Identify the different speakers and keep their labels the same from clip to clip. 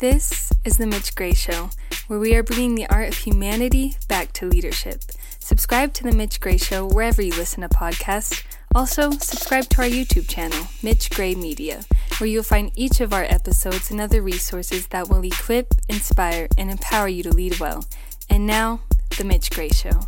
Speaker 1: This is The Mitch Gray Show, where we are bringing the art of humanity back to leadership. Subscribe to The Mitch Gray Show wherever you listen to podcasts. Also, subscribe to our YouTube channel, Mitch Gray Media, where you'll find each of our episodes and other resources that will equip, inspire, and empower you to lead well. And now, The Mitch Gray Show.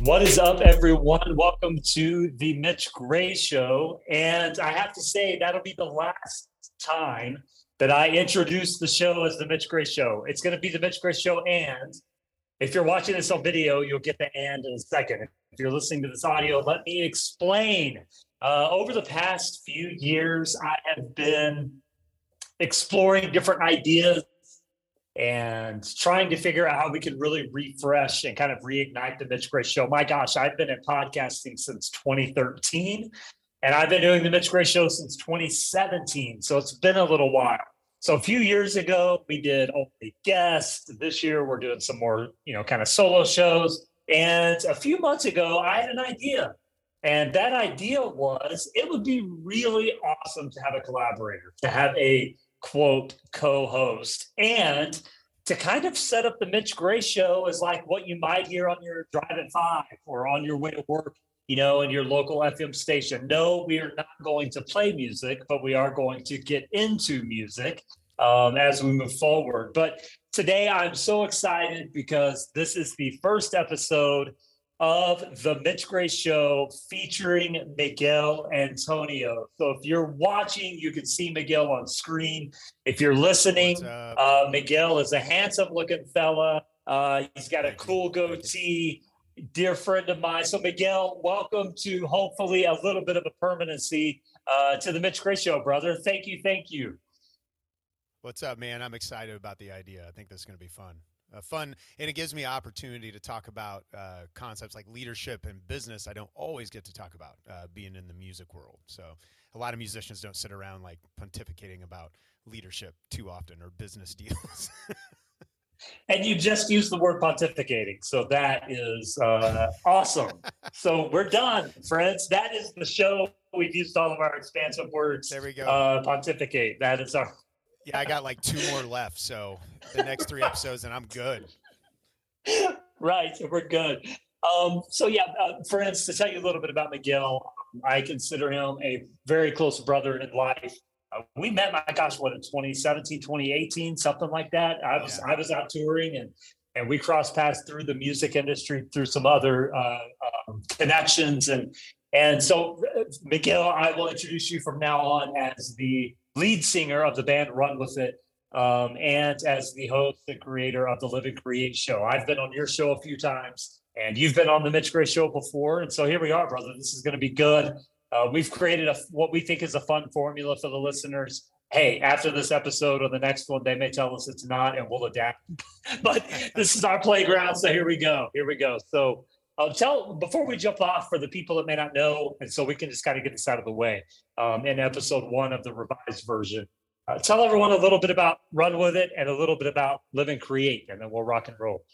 Speaker 2: What is up, everyone? Welcome to the Mitch Gray Show. And I have to say, that'll be the last time that I introduce the show as the Mitch Gray Show. It's going to be the Mitch Gray Show. And if you're watching this on video, you'll get the and in a second. If you're listening to this audio, let me explain. Uh, over the past few years, I have been exploring different ideas and trying to figure out how we can really refresh and kind of reignite the Mitch Gray Show. My gosh, I've been in podcasting since 2013, and I've been doing the Mitch Gray Show since 2017. So it's been a little while. So a few years ago, we did only guests. This year, we're doing some more, you know, kind of solo shows. And a few months ago, I had an idea. And that idea was it would be really awesome to have a collaborator, to have a quote co-host and to kind of set up the Mitch Gray show as like what you might hear on your drive at five or on your way to work, you know, in your local FM station. No, we are not going to play music, but we are going to get into music um, as we move forward. But today I'm so excited because this is the first episode of the Mitch Gray Show featuring Miguel Antonio. So if you're watching, you can see Miguel on screen. If you're listening, uh, Miguel is a handsome looking fella. Uh, he's got a cool goatee. Dear friend of mine. So, Miguel, welcome to hopefully a little bit of a permanency uh, to the Mitch Gray Show, brother. Thank you. Thank you.
Speaker 3: What's up, man? I'm excited about the idea. I think this is going to be fun uh, fun, and it gives me opportunity to talk about uh, concepts like leadership and business. I don't always get to talk about uh, being in the music world. So a lot of musicians don't sit around like pontificating about leadership too often or business deals.
Speaker 2: And you just used the word pontificating, so that is uh, awesome. so we're done, friends. That is the show. We've used all of our expansive words.
Speaker 3: There we go.
Speaker 2: Uh, pontificate. That is our
Speaker 3: yeah, I got like two more left. So the next three episodes, and I'm good.
Speaker 2: Right, we're good. Um, so yeah, uh, friends, to tell you a little bit about Miguel, I consider him a very close brother in life. Uh, we met, my gosh, what in 2017, 2018, something like that. I was yeah. I was out touring and and we crossed paths through the music industry through some other uh, um, connections and and so uh, Miguel, I will introduce you from now on as the lead singer of the band Run With It, um, and as the host and creator of the Live and Create show. I've been on your show a few times, and you've been on the Mitch Gray show before. And so here we are, brother. This is going to be good. Uh, we've created a, what we think is a fun formula for the listeners. Hey, after this episode or the next one, they may tell us it's not, and we'll adapt. but this is our playground. So here we go. Here we go. So uh, tell before we jump off for the people that may not know, and so we can just kind of get this out of the way. Um, in episode one of the revised version, uh, tell everyone a little bit about Run with It and a little bit about Live and Create, and then we'll rock and roll.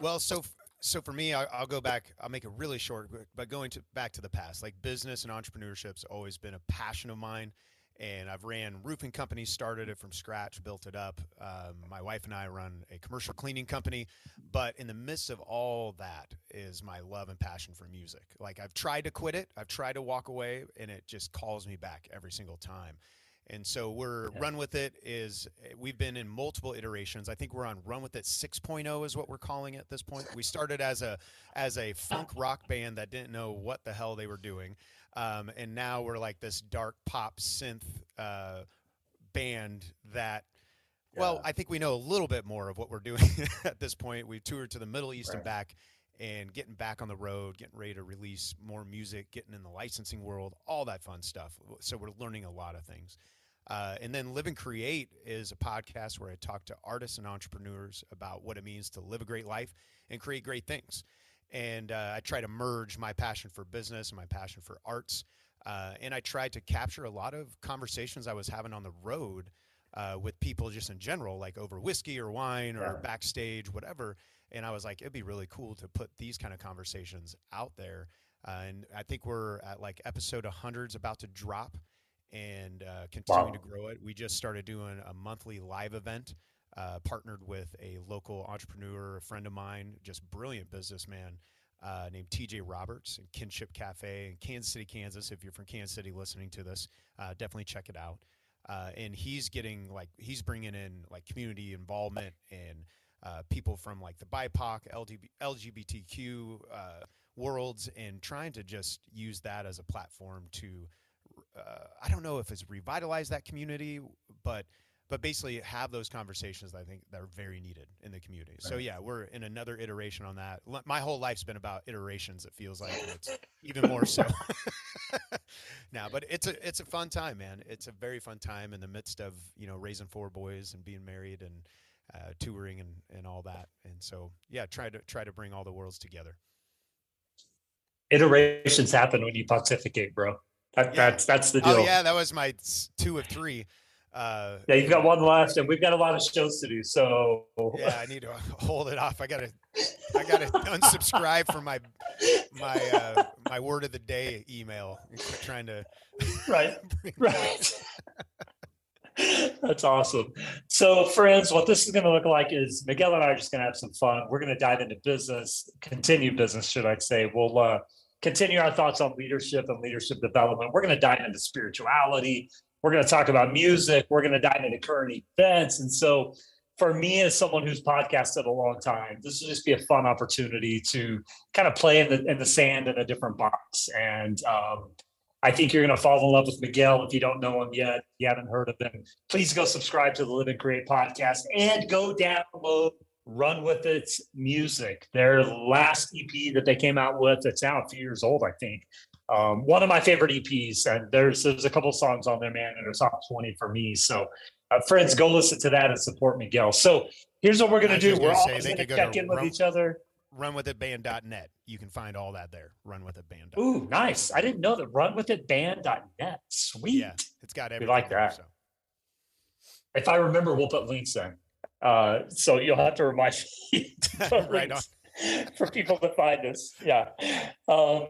Speaker 3: Well, so so for me, I, will go back. I'll make it really short, but going to back to the past, like business and entrepreneurship's always been a passion of mine and I've ran roofing companies, started it from scratch, built it up. Um, my wife and I run a commercial cleaning company, but in the midst of all that is my love and passion for music. Like I've tried to quit it, I've tried to walk away, and it just calls me back every single time. And so we're yeah. run with it is we've been in multiple iterations. I think we're on run with it 6.0 is what we're calling it at this point. We started as a as a funk rock band that didn't know what the hell they were doing. Um, and now we're like this dark pop synth uh, band that well i think we know a little bit more of what we're doing at this point we've toured to the middle east right. and back and getting back on the road getting ready to release more music getting in the licensing world all that fun stuff so we're learning a lot of things uh, and then live and create is a podcast where i talk to artists and entrepreneurs about what it means to live a great life and create great things and uh, I try to merge my passion for business and my passion for arts. Uh, and I tried to capture a lot of conversations I was having on the road uh, with people just in general, like over whiskey or wine or backstage, whatever. And I was like, it'd be really cool to put these kind of conversations out there. Uh, and I think we're at like episode 100's about to drop and uh, continuing wow. to grow it. We just started doing a monthly live event uh, partnered with a local entrepreneur, a friend of mine, just brilliant businessman uh, named TJ Roberts and Kinship Cafe in Kansas City, Kansas. If you're from Kansas City listening to this, uh, definitely check it out. Uh, and he's getting like he's bringing in like community involvement and uh, people from like the BIPOC, LGBTQ uh, worlds, and trying to just use that as a platform to uh, I don't know if it's revitalized that community, but but basically have those conversations that I think that are very needed in the community. Right. So yeah, we're in another iteration on that. My whole life's been about iterations. It feels like it's even more so now. But it's a it's a fun time, man. It's a very fun time in the midst of you know raising four boys and being married and uh, touring and and all that. And so yeah, try to try to bring all the worlds together.
Speaker 2: Iterations happen when you pontificate, bro. That, yeah. That's that's the oh, deal.
Speaker 3: Oh yeah, that was my two of three. Uh,
Speaker 2: yeah, you've got one left, and we've got a lot of shows to do. So
Speaker 3: yeah, I need to hold it off. I gotta, I gotta unsubscribe from my my uh, my word of the day email. trying to
Speaker 2: right, right. That's awesome. So, friends, what this is going to look like is Miguel and I are just going to have some fun. We're going to dive into business, continue business, should I say? We'll uh, continue our thoughts on leadership and leadership development. We're going to dive into spirituality, we're going to talk about music. We're going to dive into current events. And so, for me, as someone who's podcasted a long time, this will just be a fun opportunity to kind of play in the in the sand in a different box. And um, I think you're going to fall in love with Miguel if you don't know him yet. You haven't heard of him. Please go subscribe to the Live and Create podcast and go download Run With It's music. Their last EP that they came out with, it's now a few years old, I think. Um, one of my favorite EPs, and there's there's a couple songs on there, man, and it's top twenty for me. So, uh, friends, go listen to that and support Miguel. So, here's what we're gonna do: we're all gonna check in with each other.
Speaker 3: Runwithitband.net. You can find all that there. Runwithitband.
Speaker 2: Ooh, nice! I didn't know that. Runwithitband.net. Sweet. Yeah,
Speaker 3: it's got everything.
Speaker 2: We like that. There, so. If I remember, we'll put links in. Uh, so you'll have to remind me right on. for people to find us. Yeah. Um,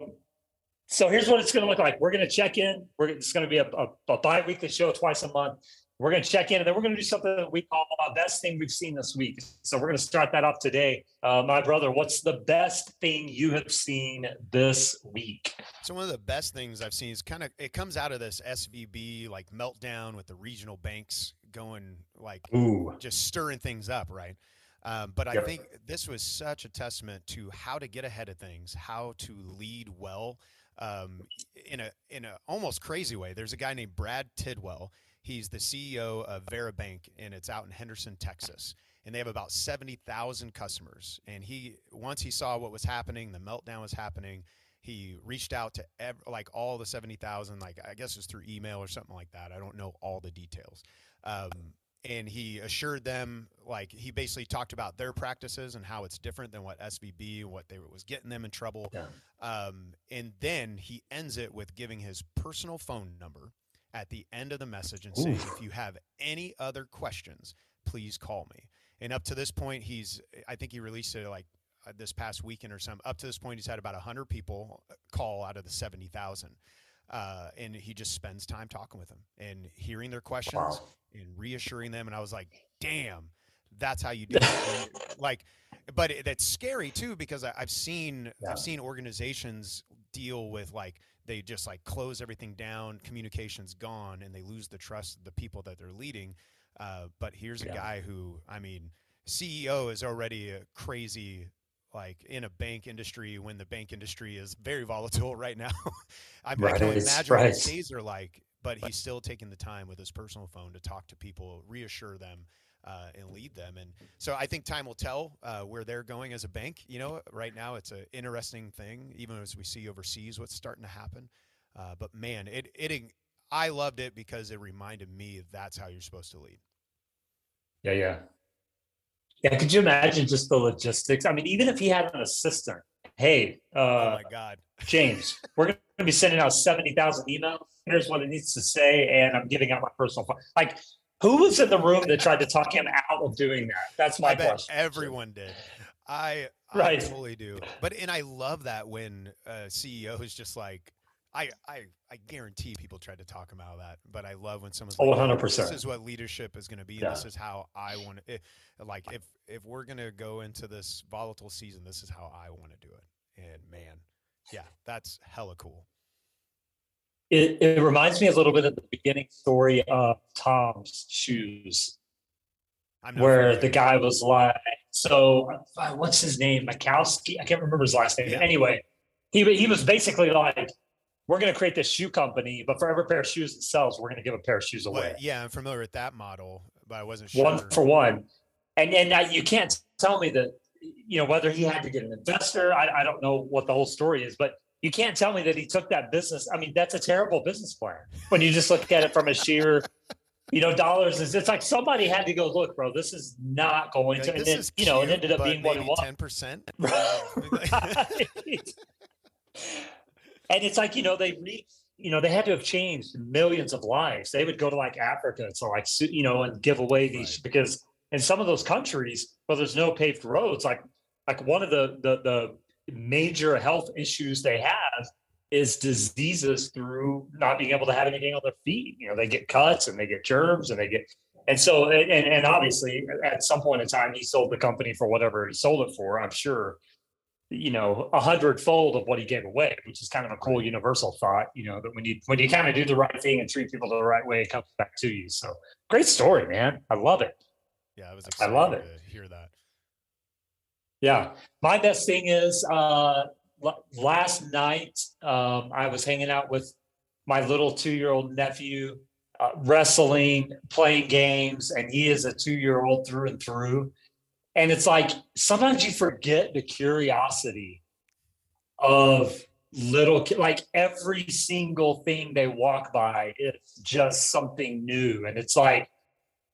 Speaker 2: so here's what it's going to look like. We're going to check in. We're it's going to be a, a, a bi-weekly show twice a month. We're going to check in, and then we're going to do something that we call our best thing we've seen this week. So we're going to start that off today. Uh, my brother, what's the best thing you have seen this week?
Speaker 3: So one of the best things I've seen is kind of it comes out of this SVB like meltdown with the regional banks going like Ooh. just stirring things up, right? Um, but I think this was such a testament to how to get ahead of things, how to lead well um, in a in a almost crazy way. There's a guy named Brad Tidwell. He's the CEO of Vera Bank, and it's out in Henderson, Texas. And they have about seventy thousand customers. And he once he saw what was happening, the meltdown was happening. He reached out to ev- like all the seventy thousand, like I guess it was through email or something like that. I don't know all the details. Um, and he assured them like he basically talked about their practices and how it's different than what SVB and what they was getting them in trouble. Yeah. Um, and then he ends it with giving his personal phone number at the end of the message and saying, "If you have any other questions, please call me." And up to this point, he's I think he released it like uh, this past weekend or something. Up to this point, he's had about hundred people call out of the seventy thousand. Uh, and he just spends time talking with them and hearing their questions wow. and reassuring them. And I was like, damn, that's how you do it. like, but it, that's scary too because I, have seen yeah. I've seen organizations deal with like they just like close everything down, communication's gone, and they lose the trust of the people that they're leading. Uh, but here's a guy who, I mean, CEO is already a crazy like in a bank industry when the bank industry is very volatile right now. I, right, I can imagine right. what his days are like, but he's still taking the time with his personal phone to talk to people, reassure them, uh, and lead them. And so I think time will tell uh, where they're going as a bank. You know, right now it's an interesting thing, even as we see overseas what's starting to happen. Uh, but man, it it I loved it because it reminded me that's how you're supposed to lead.
Speaker 2: Yeah, yeah. Yeah, could you imagine just the logistics? I mean, even if he had an assistant, hey, uh, oh
Speaker 3: my God,
Speaker 2: James, we're going to be sending out 70,000 emails. Here's what it needs to say. And I'm giving out my personal phone. Like, who was in the room that tried to talk him out of doing that? That's my question.
Speaker 3: Everyone did. I, right. I totally do. But, and I love that when a CEO is just like, I, I I guarantee people tried to talk him out of that, but I love when someone's
Speaker 2: Oh,
Speaker 3: like,
Speaker 2: 100%.
Speaker 3: This is what leadership is going to be.
Speaker 2: Yeah.
Speaker 3: This is how I want to. Like if if we're going to go into this volatile season, this is how I want to do it. And man, yeah, that's hella cool.
Speaker 2: It, it reminds me a little bit of the beginning story of Tom's shoes, where
Speaker 3: familiar.
Speaker 2: the guy was like, so uh, what's his name? Mikowski? I can't remember his last name.
Speaker 3: Yeah.
Speaker 2: Anyway, he, he was basically like, we're going to create this shoe company, but for every pair of shoes that sells, we're going to give a pair of shoes
Speaker 3: Well,
Speaker 2: away.
Speaker 3: yeah, I'm familiar with that model, but I wasn't sure.
Speaker 2: one for one. And and you can't tell me that you know whether he had to get an investor. I, I don't know what the whole story is, but you can't tell me that he took that business. I mean, that's a terrible business plan when you just look at it from a sheer, you know, dollars. Is it's like somebody had to go look, bro. This is not going
Speaker 3: Like,
Speaker 2: to. And then
Speaker 3: is
Speaker 2: you know, it ended up being what it was.
Speaker 3: Ten percent.
Speaker 2: And it's like you know they re, you know they had to have changed millions of lives. They would go to like africa to like you know and give away these
Speaker 3: Right.
Speaker 2: because in some of those countries where there's no paved roads like like one of the the the major health issues they have is diseases through not being able to have anything on their feet. You know they get cuts and they get germs and they get and so and and obviously at some point in time he sold the company for whatever he sold it for i'm sure you know a hundredfold of what he gave away which is kind of a cool universal thought you know that when you when you kind of do the right thing and treat people the right way it comes back to you. So great story man. I love it.
Speaker 3: Yeah, I was
Speaker 2: I love it.
Speaker 3: hear that.
Speaker 2: yeah. My best thing is uh last night um i was hanging out with my little two-year-old nephew uh, wrestling playing games and he is a two-year-old through and through and it's like sometimes you forget the curiosity of little like every single thing they walk by is just something new. And it's like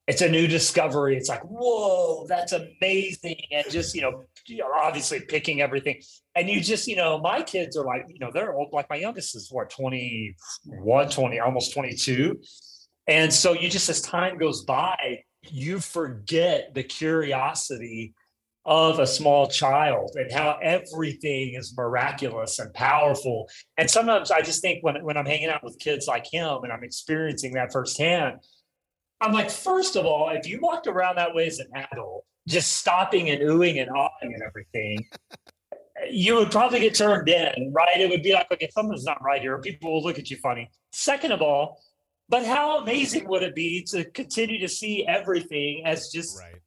Speaker 2: it's a new discovery. It's like whoa that's amazing. And just you know you know, obviously picking everything. And you just you know my kids are like you know they're old like my youngest is what 21 20 almost 22 and so you just as time goes by you forget the curiosity of a small child and how everything is miraculous and powerful. And sometimes I just think when, when I'm hanging out with kids like him and I'm experiencing that firsthand, I'm like, first of all, if you walked around that way as an adult, just stopping and oohing and awing and everything, you would probably get turned in, right? It would be like, okay, something's not right here. People will look at you funny. Second of all, but how amazing would it be to continue to see everything as just
Speaker 3: Right.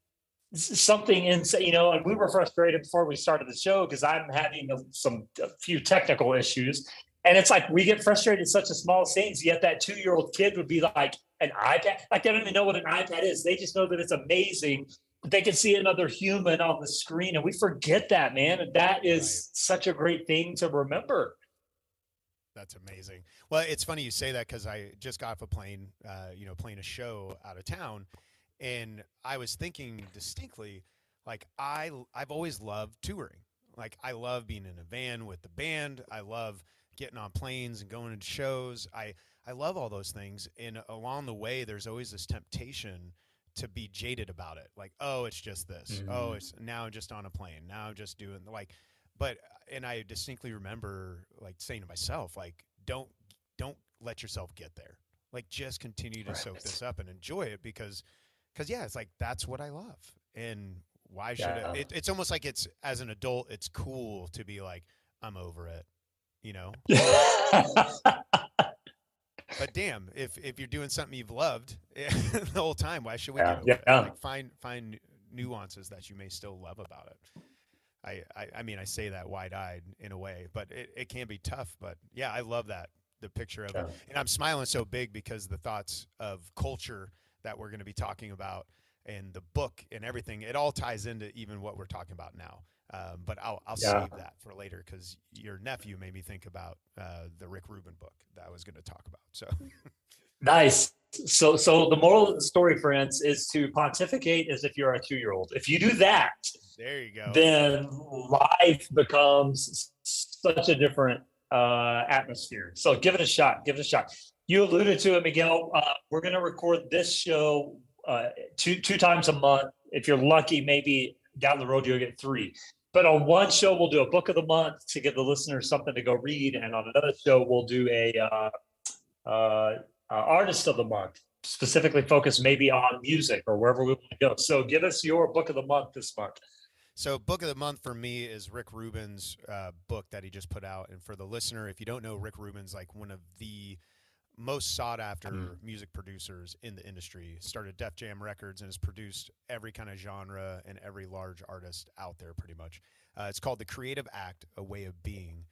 Speaker 2: something insane, you know, and we were frustrated before we started the show because I'm having a, some a few technical issues. And it's like we get frustrated at such a small things, yet that two year old kid would be like an iPad. Like they don't even know what an iPad is. They just know that it's amazing. They can see another human on the screen, and we forget that, man. And that is
Speaker 3: Right.
Speaker 2: such a great thing to remember.
Speaker 3: That's amazing. Well, it's funny you say that because I just got off a plane, uh, you know, playing a show out of town, and I was thinking distinctly, like I I've always loved touring. Like I love being in a van with the band. I love getting on planes and going to shows. I I love all those things. And along the way, there's always this temptation to be jaded about it. Like, oh, it's just this. Oh,
Speaker 2: Mhm.
Speaker 3: it's now just on a plane. Now I'm just doing like but and I distinctly remember like saying to myself, like, don't don't let yourself get there. Like just continue to soak this up and enjoy it because because yeah, it's like that's what I love. And why should
Speaker 2: Yeah.
Speaker 3: it, it it's almost like it's as an adult, it's cool to be like, I'm over it. You know? But damn, if if you're doing something you've loved the whole time, why should we
Speaker 2: Yeah,
Speaker 3: get over it?
Speaker 2: yeah.
Speaker 3: Like find find nuances that you may still love about it. I, I, I mean, I say that wide eyed in a way, but it, it can be tough. But yeah, I love that the picture of it, and I'm smiling so big because the thoughts of culture that we're going to be talking about and the book and everything, it all ties into even what we're talking about now. Um, but I'll I'll
Speaker 2: Yeah.
Speaker 3: save that for later because your nephew made me think about uh, the Rick Rubin book that I was going to talk about. So
Speaker 2: Nice. So, so the moral of the story, friends, is to pontificate as if you're a two-year-old. If you do that,
Speaker 3: there you go.
Speaker 2: then life becomes such a different uh, atmosphere. So, give it a shot. Give it a shot. You alluded to it, Miguel. Uh, we're going to record this show uh, two two times a month. If you're lucky, maybe down the road you'll get three. but on one show we'll do a book of the month to give the listeners something to go read, and on another show we'll do a uh, uh, uh, artist of the month, specifically focused maybe on music or wherever we want to go. So give us your book of the month this month.
Speaker 3: So, book of the month for me is Rick Rubin's uh, book that he just put out. And for the listener, if you don't know, Rick Rubin's like one of the most sought after mm. music producers in the industry. Started Def Jam Records and has produced every kind of genre and every large artist out there, pretty much. Uh, it's called The Creative Act: A Way of Being,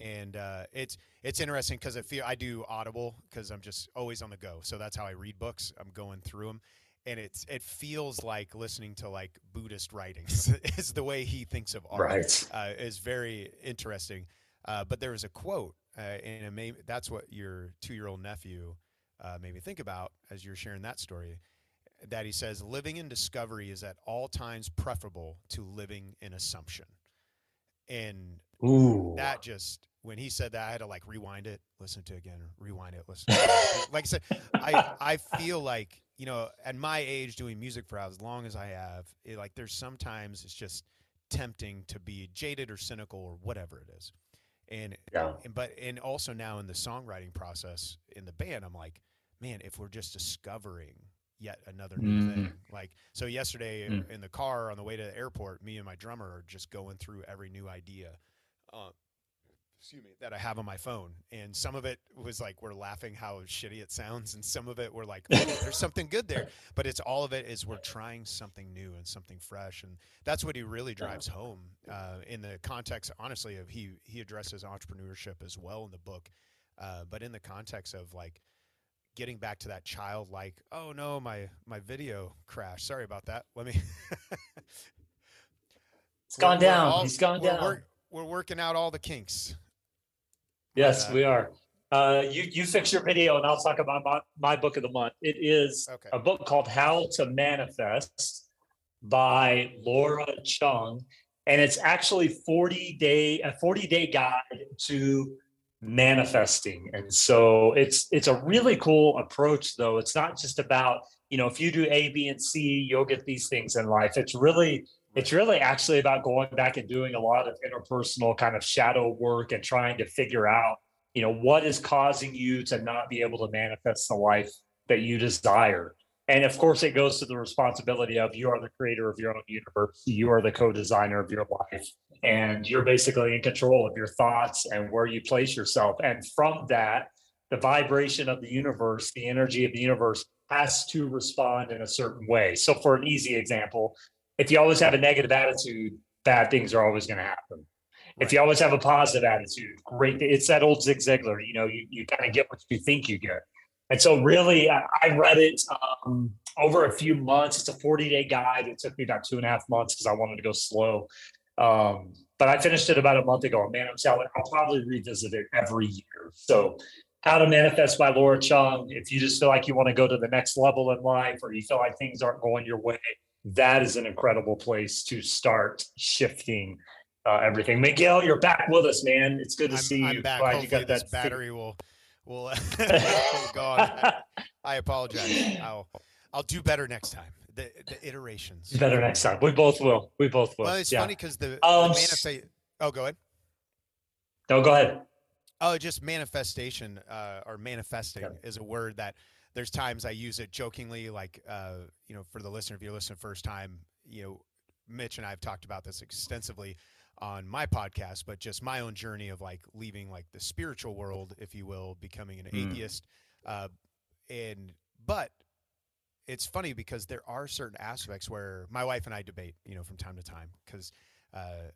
Speaker 3: and uh, it's it's interesting because I feel I do Audible because I'm just always on the go. So that's how I read books. I'm going through them, and it's it feels like listening to like Buddhist writings is the way he thinks of art.
Speaker 2: Right.
Speaker 3: Uh, is very interesting. Uh, but there was a quote, uh, and it may, that's what your two-year-old nephew uh, made me think about as you're sharing that story. That he says, living in discovery is at all times preferable to living in assumption. And
Speaker 2: Ooh.
Speaker 3: that just when he said that, I had to like rewind it, listen to it again, rewind it, listen. It. like I said, I I feel like you know, at my age, doing music for as long as I have, it, like there's sometimes it's just tempting to be jaded or cynical or whatever it is. And,
Speaker 2: yeah.
Speaker 3: and but and also now in the songwriting process in the band, I'm like, man, if we're just discovering yet another new mm. thing. Like so yesterday mm. in the car on the way to the airport, me and my drummer are just going through every new idea. Uh, excuse me, that I have on my phone. And some of it was like we're laughing how shitty it sounds, and some of it we're like, oh, there's something good there. But it's all of it is we're trying something new and something fresh, and that's what he really drives home uh, in the context, honestly, of he he addresses entrepreneurship as well in the book, uh, but in the context of like getting back to that childlike oh no my my video crashed. Sorry about that. Let me
Speaker 2: it's gone down. all, he's gone
Speaker 3: we're,
Speaker 2: down.
Speaker 3: we're, we're, working out all the kinks
Speaker 2: Yes, uh, we are. Uh, you you fix your video, and I'll talk about my, my book of the month. It is okay. a book called How to Manifest by Laura Chung, and it's actually forty day a forty day guide to manifesting. And so it's it's a really cool approach, though. It's not just about you know if you do A, B, and C, you'll get these things in life. It's really it's really actually about going back and doing a lot of interpersonal kind of shadow work and trying to figure out you know what is causing you to not be able to manifest the life that you desire. And of course it goes to the responsibility of you are the creator of your own universe. You are the co-designer of your life. And you're basically in control of your thoughts and where you place yourself. And from that the vibration of the universe the energy of the universe has to respond in a certain way. So for an easy example if you always have a negative attitude, bad things are always going to happen. Right. If you always have a positive attitude, great. It's that old Zig Ziglar, you know, you, you kind of get what you think you get. And so, really, I, I read it um, over a few months. It's a 40 day guide. It took me about two and a half months because I wanted to go slow. Um, but I finished it about a month ago. Man, I'm telling I'll probably revisit it every year. So, How to Manifest by Laura Chung. If you just feel like you want to go to the next level in life or you feel like things aren't going your way, that is an incredible place to start shifting uh, everything. Miguel, you're back with us, man. It's good to
Speaker 3: I'm,
Speaker 2: see
Speaker 3: I'm
Speaker 2: you.
Speaker 3: Back. Glad Hopefully you got that battery will will go on. I, I apologize. I'll I'll do better next time. The, the iterations.
Speaker 2: Better next time. We both will. We both will.
Speaker 3: Well, it's
Speaker 2: yeah.
Speaker 3: funny because the, um, the manifest. Oh, go ahead.
Speaker 2: No, go ahead.
Speaker 3: Oh, just manifestation uh, or manifesting is a word that there's times I use it jokingly, like uh, you know, for the listener, if you're listening first time, you know, Mitch and I have talked about this extensively on my podcast, but just my own journey of like leaving like the spiritual world, if you will, becoming an mm. atheist. Uh, and but it's funny because there are certain aspects where my wife and I debate, you know, from time to time, because uh,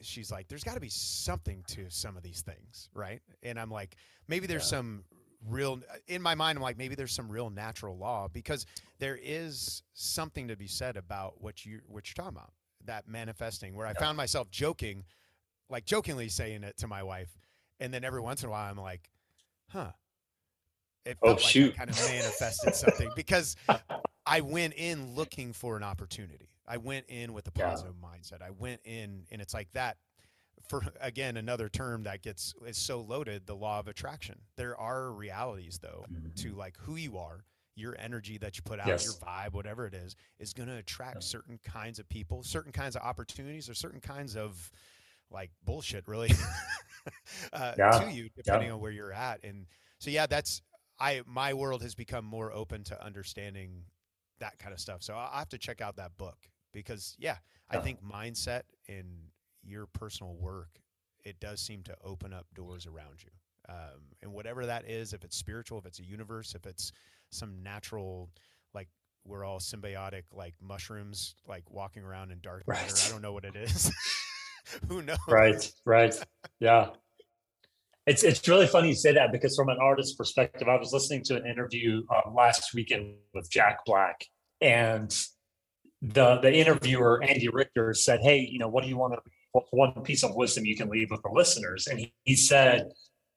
Speaker 3: she's like, "There's got to be something to some of these things, right?" And I'm like, maybe there's yeah. some real in my mind i'm like maybe there's some real natural law because there is something to be said about what you what you're talking about that manifesting where i found myself joking like jokingly saying it to my wife and then every once in a while i'm like huh it
Speaker 2: oh, felt like shoot.
Speaker 3: I kind of manifested something because I went in looking for an opportunity. I went in with a positive yeah. mindset. I went in, and it's like that for again another term that gets is so loaded the law of attraction there are realities though mm-hmm. to like who you are your energy that you put out,
Speaker 2: Yes.
Speaker 3: your vibe, whatever it is, is going to attract
Speaker 2: Yeah.
Speaker 3: certain kinds of people, certain kinds of opportunities, or certain kinds of like bullshit, really, uh,
Speaker 2: Yeah.
Speaker 3: to you, depending on where you're at. And so, yeah, that's I. My world has become more open to understanding that kind of stuff. So I I have to check out that book because, yeah, I think mindset and your personal work it does seem to open up doors around you. Um, and whatever that is, if it's spiritual, if it's a universe, if it's some natural, like we're all symbiotic, like mushrooms, like walking around in dark matter.
Speaker 2: Right.
Speaker 3: I don't know what it is. Who knows?
Speaker 2: Right, right. Yeah. It's it's really funny you say that because from an artist's perspective, I was listening to an interview uh, last weekend with Jack Black, and the the interviewer Andy Richter said, "Hey, you know, what do you want to? What's one piece of wisdom you can leave with the listeners?" And he, he said,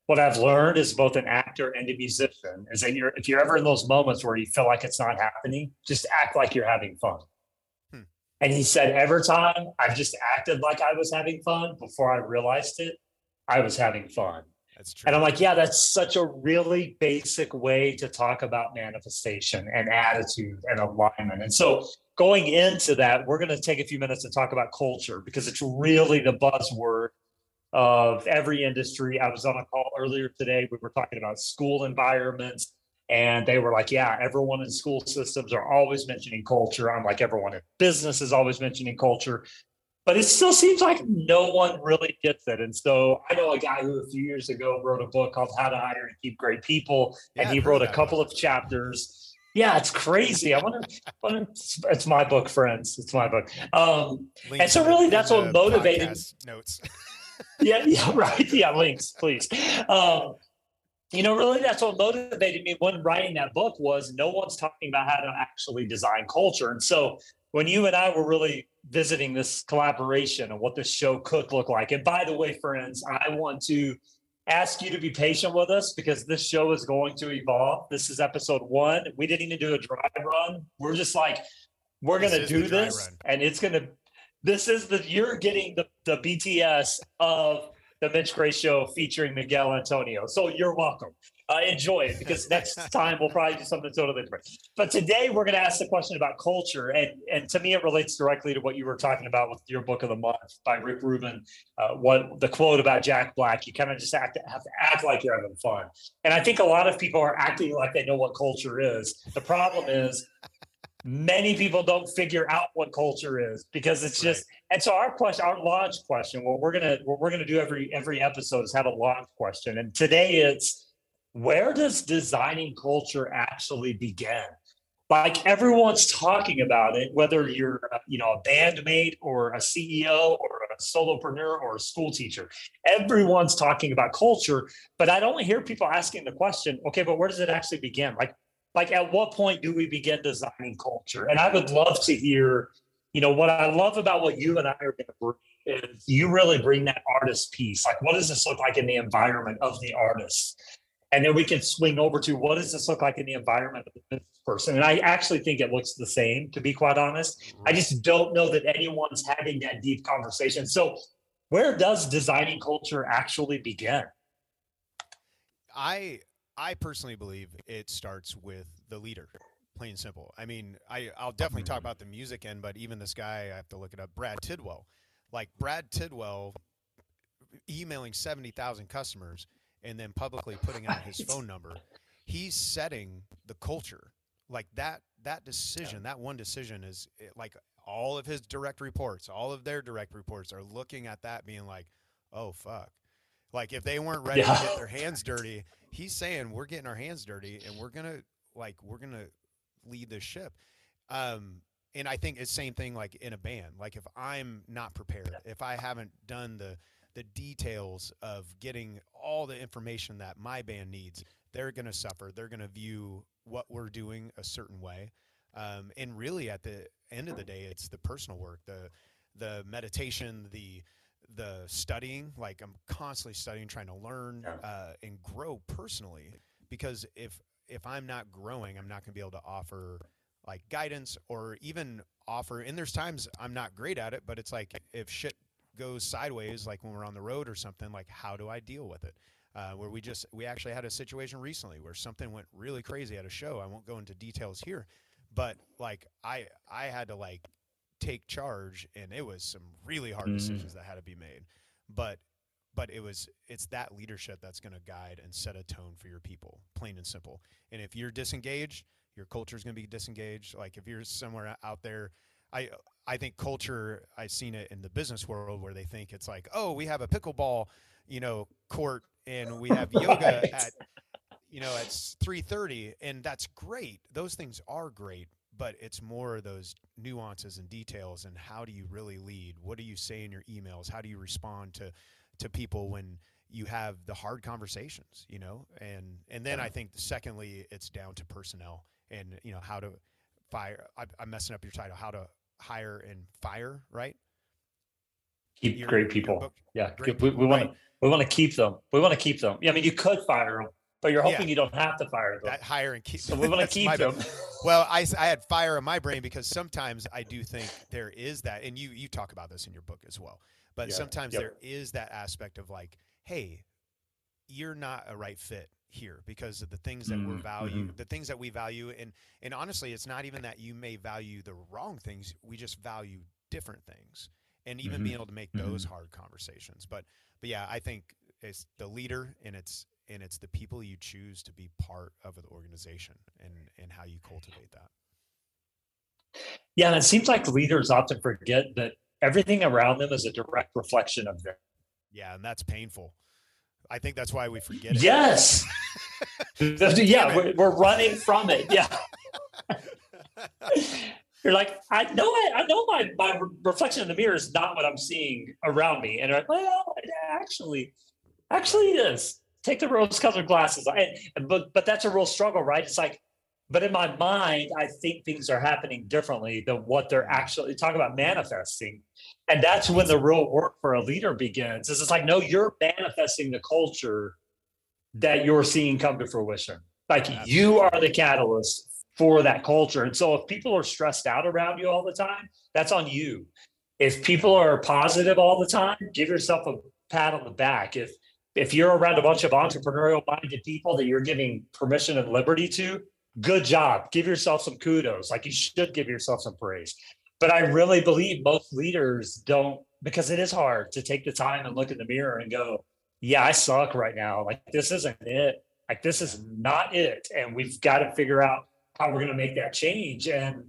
Speaker 2: "What I've learned as both an actor and a musician is that you're if you're ever in those moments where you feel like it's not happening, just act like you're having fun."
Speaker 3: Hmm.
Speaker 2: And he said, every time I've just acted like I was having fun before I realized it, I was having fun.
Speaker 3: That's true.
Speaker 2: And I'm like, yeah, that's such a really basic way to talk about manifestation and attitude and alignment. And so going into that, we're going to take a few minutes to talk about culture because it's really the buzzword of every industry. I was on a call earlier today. We were talking about school environments. And they were like, yeah, everyone in school systems are always mentioning culture. I'm like, everyone in business is always mentioning culture but it still seems like no one really gets it. And so I know a guy who a few years ago wrote a book called How to Hire and Keep Great People,
Speaker 3: Yeah,
Speaker 2: and he wrote a couple of chapters. Yeah, it's crazy. I want to. it's my book, friends. It's my book. Um,
Speaker 3: Links
Speaker 2: and so really that's what motivated-
Speaker 3: Notes.
Speaker 2: yeah, yeah, right. Yeah, links, please. Um, you know, really, that's what motivated me when writing that book was no one's talking about how to actually design culture. And so when you and I were really visiting this collaboration and what this show could look like, and by the way, friends, I want to ask you to be patient with us because this show is going to evolve. This is episode one. We didn't even do a dry run. We're just like, we're going to do this,
Speaker 3: run.
Speaker 2: and it's going to. This is the you're getting the the BTS of the Mitch Gray Show featuring Miguel Antonio. So you're welcome. Uh, enjoy it because next time we'll probably do something totally different. But today we're going to ask the question about culture, and and to me it relates directly to what you were talking about with your book of the month by Rick Rubin. Uh, what the quote about Jack Black? You kind of just act, have to act like you're having fun, and I think a lot of people are acting like they know what culture is. The problem is. Many people don't figure out what culture is because it's just and so our question, our launch question, what we're gonna what we're gonna do every every episode is have a launch question. And today it's where does designing culture actually begin? Like everyone's talking about it, whether you're you know a bandmate or a CEO or a solopreneur or a school teacher. Everyone's talking about culture, but I don't hear people asking the question, okay, but where does it actually begin? Like like at what point do we begin designing culture? And I would love to hear you know what I love about what you and I are going to bring is you really bring that artist piece. Like, what does this look like in the environment of the artist? And then we can swing over to what does this look like in the environment of the person? And I actually think it looks the same, to be quite honest. I just don't know that anyone's having that deep conversation. So, where does designing culture actually begin?
Speaker 3: I I personally believe it starts with the leader, plain and simple. I mean, I I'll definitely talk about the music end, but even this guy, I have to look it up, Brad Tidwell. Like Brad Tidwell emailing 70,000 customers and then publicly putting out his phone number. He's setting the culture. Like that that decision, that one decision is it- like all of his direct reports, all of their direct reports are looking at that being like, "Oh fuck." Like if they weren't ready
Speaker 2: Yeah.
Speaker 3: to get their hands dirty, he's saying we're getting our hands dirty and we're gonna like we're gonna lead this ship. Um, and I think it's same thing like in a band. Like if I'm not prepared, if I haven't done the the details of getting all the information that my band needs, they're gonna suffer. They're gonna view what we're doing a certain way. Um, and really, at the end of the day, it's the personal work, the the meditation, the the studying. Like I'm constantly studying, trying to learn uh, and grow personally. Because if if I'm not growing, I'm not going to be able to offer like guidance or even offer. And there's times I'm not great at it, but it's like if shit goes sideways, like when we're on the road or something, like how do I deal with it? uh, where we just we actually had a situation recently where something went really crazy at a show. I won't go into details here, but like I I had to like take charge, and it was some really hard mm. decisions that had to be made. But but it was it's that leadership that's going to guide and set a tone for your people, plain and simple. And if you're disengaged, your culture is going to be disengaged. Like if you're somewhere out there. I I think culture I've seen it in the business world where they think it's like, oh, we have a pickleball, you know, court and we have yoga right. at you know at 3:30 and that's great. Those things are great, but it's more of those nuances and details and how do you really lead? What do you say in your emails? How do you respond to to people when you have the hard conversations, you know? And and then I think secondly it's down to personnel and you know how to fire I, I'm messing up your title how to hire and fire, right?
Speaker 2: Keep your, great people. yeah, great we, we want to we want to keep them. We want to keep them. Yeah, I mean, you could fire them, but you're hoping yeah. you don't have to fire them.
Speaker 3: That hire and keep.
Speaker 2: So we want to keep them.
Speaker 3: well, I, I had fire in my brain because sometimes I do think there is that, and you you talk about this in your book as well. But yeah. sometimes yep. there is that aspect of like, hey, you're not a right fit here because of the things that mm, we're value mm-hmm. the things that we value and and honestly it's not even that you may value the wrong things we just value different things and even mm-hmm. being able to make those mm-hmm. hard conversations but but yeah i think it's the leader and it's and it's the people you choose to be part of the organization and and how you cultivate that
Speaker 2: yeah and it seems like leaders often forget that everything around them is a direct reflection of them
Speaker 3: yeah and that's painful I think that's why we forget it.
Speaker 2: Yes. yeah, we're, we're running from it. Yeah. You're like, I know, I, I know my, my reflection in the mirror is not what I'm seeing around me. And I'm like, well, it actually, actually is. Take the rose-colored glasses. I, but but that's a real struggle, right? It's like, but in my mind, I think things are happening differently than what they're actually talk about manifesting. And that's when the real work for a leader begins. Is it's like, no, you're manifesting the culture that you're seeing come to fruition. Like you are the catalyst for that culture. And so if people are stressed out around you all the time, that's on you. If people are positive all the time, give yourself a pat on the back. If if you're around a bunch of entrepreneurial minded people that you're giving permission and liberty to, good job. Give yourself some kudos. Like you should give yourself some praise. But I really believe most leaders don't because it is hard to take the time and look in the mirror and go, yeah, I suck right now. Like this isn't it. Like this is not it. And we've got to figure out how we're going to make that change. And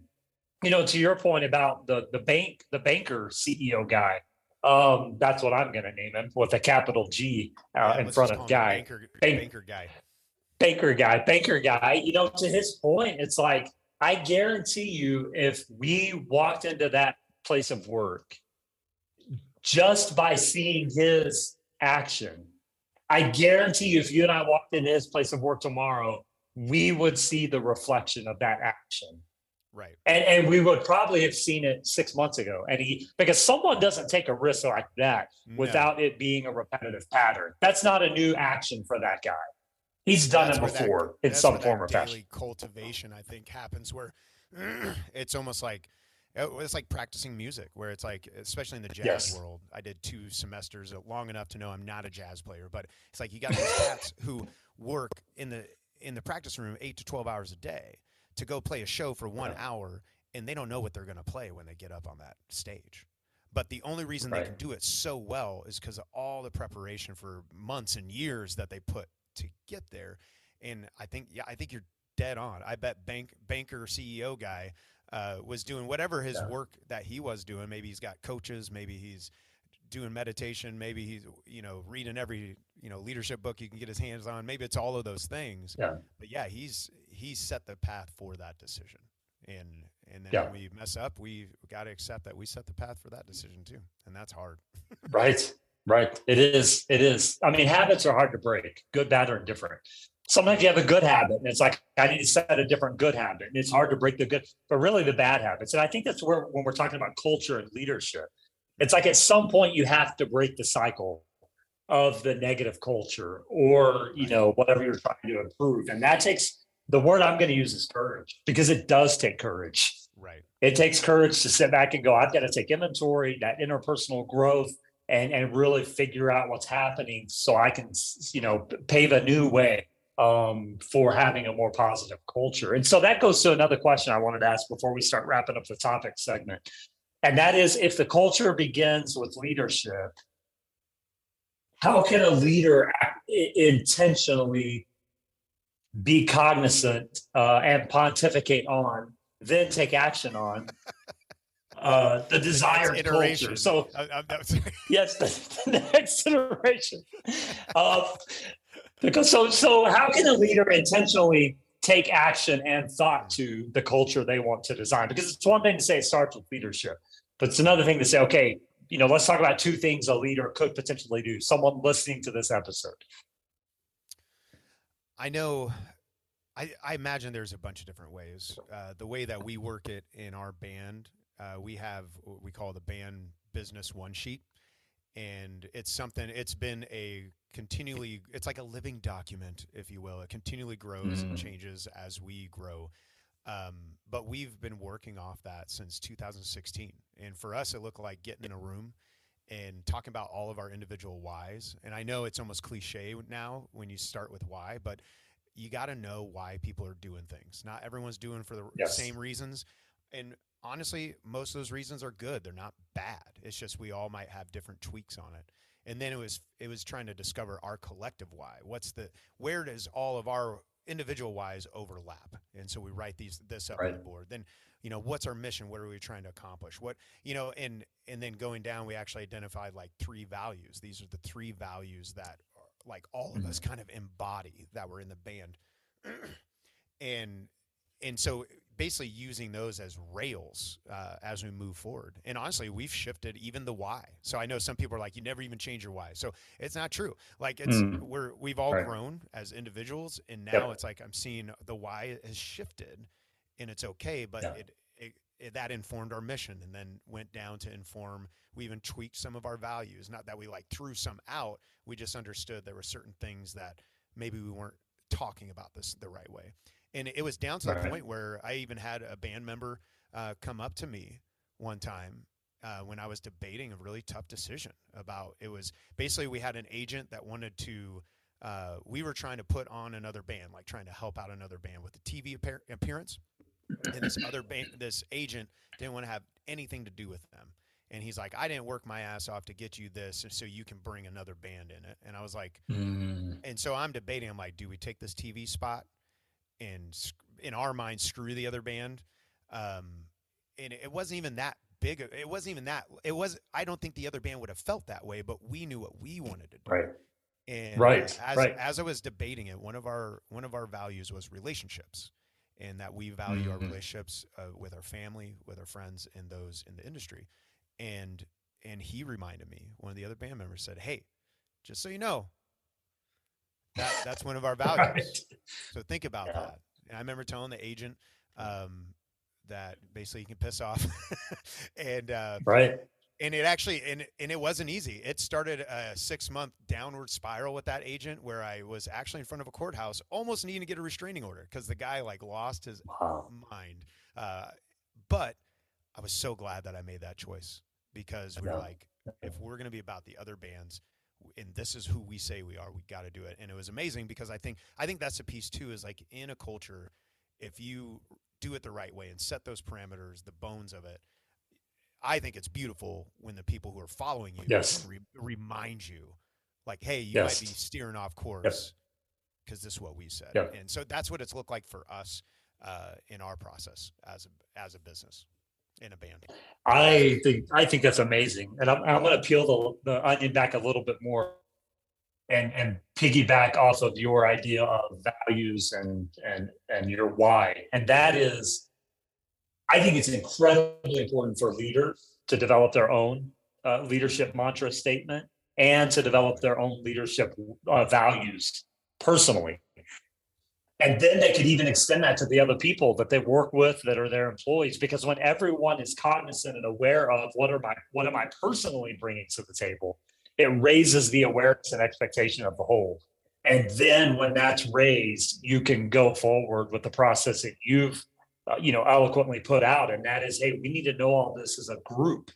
Speaker 2: you know, to your point about the the bank, the banker CEO guy, um, that's what I'm going to name him with a capital G uh, yeah, in front of guy.
Speaker 3: Banker, Bank, banker guy.
Speaker 2: Banker guy. Banker guy. You know, to his point, it's like I guarantee you, if we walked into that place of work just by seeing his action, I guarantee you, if you and I walked into his place of work tomorrow, we would see the reflection of that action.
Speaker 3: Right.
Speaker 2: And and we would probably have seen it six months ago. And he because someone doesn't take a risk like that no. without it being a repetitive pattern. That's not a new action for that guy. He's done it before that, in some form or fashion.
Speaker 3: Cultivation, I think, happens where it's almost like oh, it's like practicing music, where it's like, especially in the jazz yes. world. I did two semesters, long enough to know I'm not a jazz player, but it's like you got these cats who work in the in the practice room eight to twelve hours a day to go play a show for one yeah. hour, and they don't know what they're going to play when they get up on that stage. But the only reason right. they can do it so well is because of all the preparation for months and years that they put to get there. And I think, yeah, I think you're dead on. I bet bank banker CEO guy uh, was doing whatever his yeah. work that he was doing. Maybe he's got coaches. Maybe he's doing meditation. Maybe he's you know reading every you know leadership book he can get his hands on. Maybe it's all of those things.
Speaker 2: Yeah.
Speaker 3: But yeah, he's he's set the path for that decision. And and then yeah. when we mess up, we got to accept that we set the path for that decision too, and that's hard.
Speaker 2: right. Right. It is. It is. I mean, habits are hard to break, good, bad, or indifferent. Sometimes you have a good habit, and it's like I need to set a different good habit, and it's hard to break the good, but really the bad habits. And I think that's where when we're talking about culture and leadership, it's like at some point you have to break the cycle of the negative culture or you know whatever you're trying to improve, and that takes the word I'm going to use is courage because it does take courage.
Speaker 3: Right.
Speaker 2: It takes courage to sit back and go, I've got to take inventory, that interpersonal growth and and really figure out what's happening so I can you know pave a new way um, for having a more positive culture. And so that goes to another question I wanted to ask before we start wrapping up the topic segment. And that is if the culture begins with leadership, how can a leader intentionally be cognizant uh, and pontificate on, then take action on uh, the desired culture. So, uh, yes, the, the, next iteration. of because so so how can a leader intentionally take action and thought to the culture they want to design? Because it's one thing to say it starts with leadership, but it's another thing to say, okay, you know, let's talk about two things a leader could potentially do. Someone listening to this episode.
Speaker 3: I know I, I, imagine there's a bunch of different ways. Uh, the way that we work it in our band, uh, we have what we call the band business one sheet. And it's something, it's been a continually, it's like a living document, if you will. It continually grows mm-hmm. and changes as we grow. Um, but we've been working off that since 2016. And for us, it looked like getting in a room and talking about all of our individual whys. And I know it's almost cliche now when you start with why, but you got to know why people are doing things. Not everyone's doing for the yes. same reasons. And honestly, most of those reasons are good. They're not bad. It's just we all might have different tweaks on it. And then it was it was trying to discover our collective why. What's the where does all of our individual whys overlap? And so we write these this up right. on the board. Then you know what's our mission what are we trying to accomplish what you know and and then going down we actually identified like three values these are the three values that are, like all of mm-hmm. us kind of embody that were in the band and and so basically using those as rails uh, as we move forward and honestly we've shifted even the why so i know some people are like you never even change your why so it's not true like it's mm. we're we've all right. grown as individuals and now yep. it's like i'm seeing the why has shifted and it's okay. But yeah. it, it, it, that informed our mission, and then went down to inform. We even tweaked some of our values. Not that we like threw some out. We just understood there were certain things that maybe we weren't talking about this the right way. And it was down to right. the point where I even had a band member uh, come up to me one time uh, when I was debating a really tough decision about it was basically we had an agent that wanted to uh, we were trying to put on another band like trying to help out another band with the TV appearance and this other band, this agent didn't want to have anything to do with them and he's like i didn't work my ass off to get you this so you can bring another band in it and i was like mm. and so i'm debating i'm like do we take this tv spot and in our mind screw the other band um, and it wasn't even that big it wasn't even that it was i don't think the other band would have felt that way but we knew what we wanted to do
Speaker 2: right
Speaker 3: and
Speaker 2: right
Speaker 3: as,
Speaker 2: right.
Speaker 3: as i was debating it one of our one of our values was relationships and that we value mm-hmm. our relationships uh, with our family, with our friends, and those in the industry. And and he reminded me, one of the other band members said, "Hey, just so you know, that that's one of our values. right. So think about yeah. that." And I remember telling the agent um, that basically you can piss off, and uh,
Speaker 2: right
Speaker 3: and it actually and and it wasn't easy it started a six month downward spiral with that agent where i was actually in front of a courthouse almost needing to get a restraining order because the guy like lost his wow. mind uh, but i was so glad that i made that choice because we are like if we're going to be about the other bands and this is who we say we are we got to do it and it was amazing because i think i think that's a piece too is like in a culture if you do it the right way and set those parameters the bones of it I think it's beautiful when the people who are following you
Speaker 2: yes.
Speaker 3: re- remind you, like, hey, you yes. might be steering off course because this is what we said. And so that's what it's looked like for us uh, in our process as a, as a business in a band.
Speaker 2: I think I think that's amazing, and I'm, I'm going to peel the, the onion back a little bit more, and and piggyback off of your idea of values and and and your why, and that is I think it's incredibly important for leaders to develop their own uh, leadership mantra statement and to develop their own leadership uh, values personally. And then they could even extend that to the other people that they work with that are their employees. Because when everyone is cognizant and aware of what are my what am I personally bringing to the table, it raises the awareness and expectation of the whole. And then when that's raised, you can go forward with the process that you've uh, you know eloquently put out and that is hey we need to know all this as a group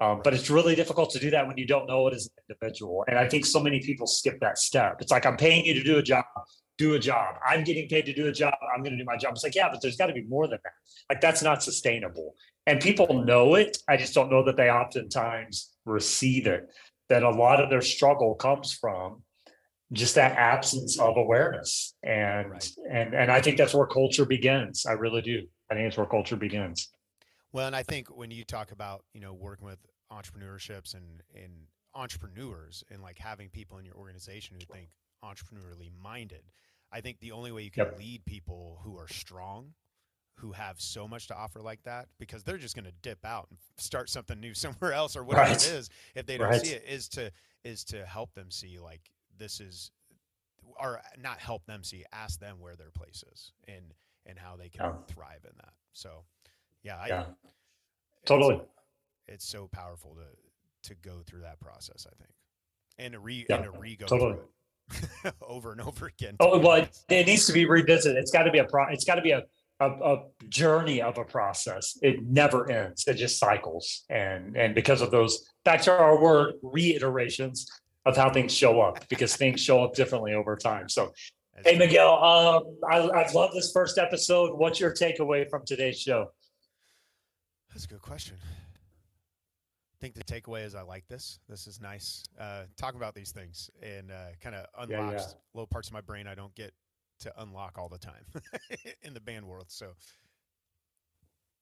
Speaker 2: Um, but it's really difficult to do that when you don't know it as an individual. And I think so many people skip that step. It's like, I'm paying you to do a job, do a job. I'm getting paid to do a job. I'm going to do my job. It's like, yeah, but there's got to be more than that. Like, that's not sustainable. And people know it. I just don't know that they oftentimes receive it. That a lot of their struggle comes from just that absence of awareness. And right. and and I think that's where culture begins. I really do. I think it's where culture begins.
Speaker 3: Well, and I think when you talk about, you know, working with entrepreneurships and and entrepreneurs and like having people in your organization who think entrepreneurially minded, I think the only way you can yep. lead people who are strong, who have so much to offer like that, because they're just going to dip out and start something new somewhere else or whatever right. it is if they don't right. see it, is to is to help them see like this is or not help them see, ask them where their place is and and how they can yeah. thrive in that. So yeah, I,
Speaker 2: yeah, totally.
Speaker 3: It's, it's, so powerful to to go through that process. I think, and to re yeah, and to re go totally. over and over again.
Speaker 2: Oh well, it, it, needs to be revisited. It's got to be a pro. It's got to be a, a, a journey of a process. It never ends. It just cycles, and and because of those, back to our word reiterations of how things show up, because things show up differently over time. So Hey Miguel, um, I, I love this first episode. What's your takeaway from today's show?
Speaker 3: That's a good question. Think the takeaway is I like this. This is nice. Uh, talk about these things and uh, kind of unlocks yeah, yeah. little parts of my brain I don't get to unlock all the time in the band world. So,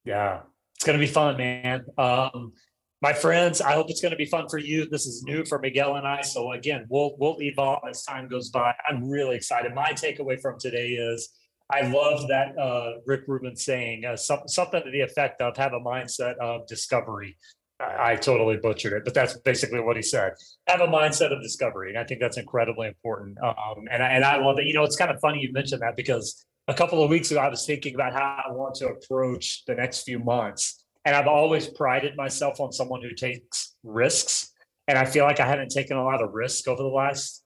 Speaker 2: yeah, it's gonna be fun, man. Um, my friends, I hope it's going to be fun for you. This is new for Miguel and I. So again, we'll we'll evolve as time goes by. I'm really excited. My takeaway from today is I love that uh, Rick Rubin saying uh, some, something to the effect of have a mindset of discovery. I, I, totally butchered it, but that's basically what he said. Have a mindset of discovery, and I think that's incredibly important. Um, and I, and I love it. You know, it's kind of funny you mentioned that because a couple of weeks ago I was thinking about how I want to approach the next few months, and I've always prided myself on someone who takes risks, and I feel like I haven't taken a lot of risk over the last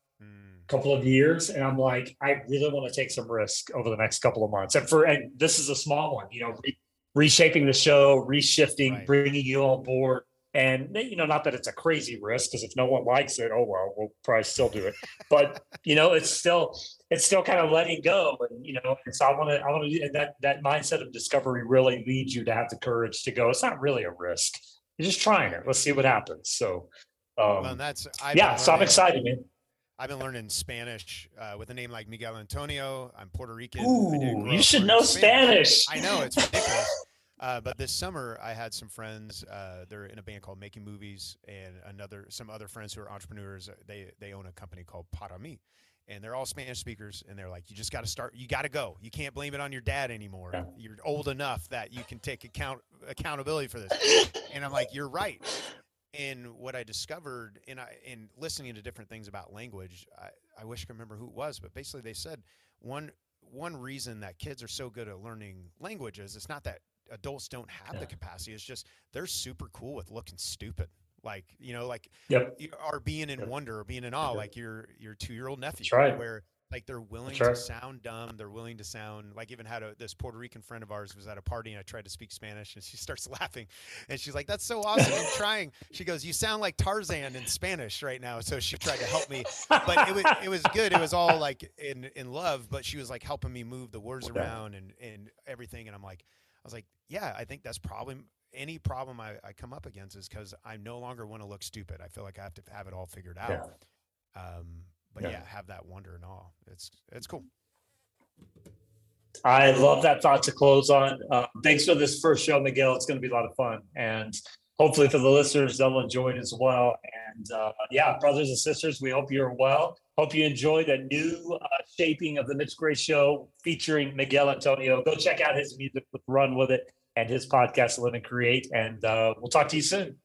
Speaker 2: couple of years and i'm like i really want to take some risk over the next couple of months and for and this is a small one you know reshaping the show reshifting right. bringing you on board and you know not that it's a crazy risk because if no one likes it oh well we'll probably still do it but you know it's still it's still kind of letting go and you know and so i want to i want to and that that mindset of discovery really leads you to have the courage to go it's not really a risk you're just trying it let's see what happens so um, well, that's I've yeah so i'm excited man
Speaker 3: I've been learning Spanish uh, with a name like Miguel Antonio. I'm Puerto Rican.
Speaker 2: Ooh, you should know Spanish.
Speaker 3: Spanish. I know it's ridiculous. Uh, but this summer, I had some friends. Uh, they're in a band called Making Movies, and another some other friends who are entrepreneurs. They they own a company called Para Mi, and they're all Spanish speakers. And they're like, you just got to start. You got to go. You can't blame it on your dad anymore. Yeah. You're old enough that you can take account accountability for this. and I'm like, you're right and what I discovered and I in listening to different things about language, I, I wish I could remember who it was, but basically they said one one reason that kids are so good at learning languages, it's not that adults don't have yeah. the capacity, it's just they're super cool with looking stupid. Like, you know, like
Speaker 2: yep.
Speaker 3: are being in yep. wonder or being in awe, yep. like your your two year old nephew,
Speaker 2: right.
Speaker 3: where like they're willing to sound dumb they're willing to sound like even had a this puerto rican friend of ours was at a party and i tried to speak spanish and she starts laughing and she's like that's so awesome i'm trying she goes you sound like tarzan in spanish right now so she tried to help me but it was it was good it was all like in in love but she was like helping me move the words around and and everything and i'm like was like yeah i think that's probably any problem I, I come up against is because I no longer want to look stupid. I feel like I have to have it all figured out. Yeah. Um, but yeah. yeah, have that wonder and awe. It's it's cool.
Speaker 2: I love that thought to close on. Uh, thanks for this first show, Miguel. It's going to be a lot of fun, and hopefully for the listeners, they'll enjoy it as well. And uh, yeah, brothers and sisters, we hope you're well. Hope you enjoy the new uh, shaping of the Mitch Gray Show featuring Miguel Antonio. Go check out his music with Run with It and his podcast, Live and Create. And uh, we'll talk to you soon.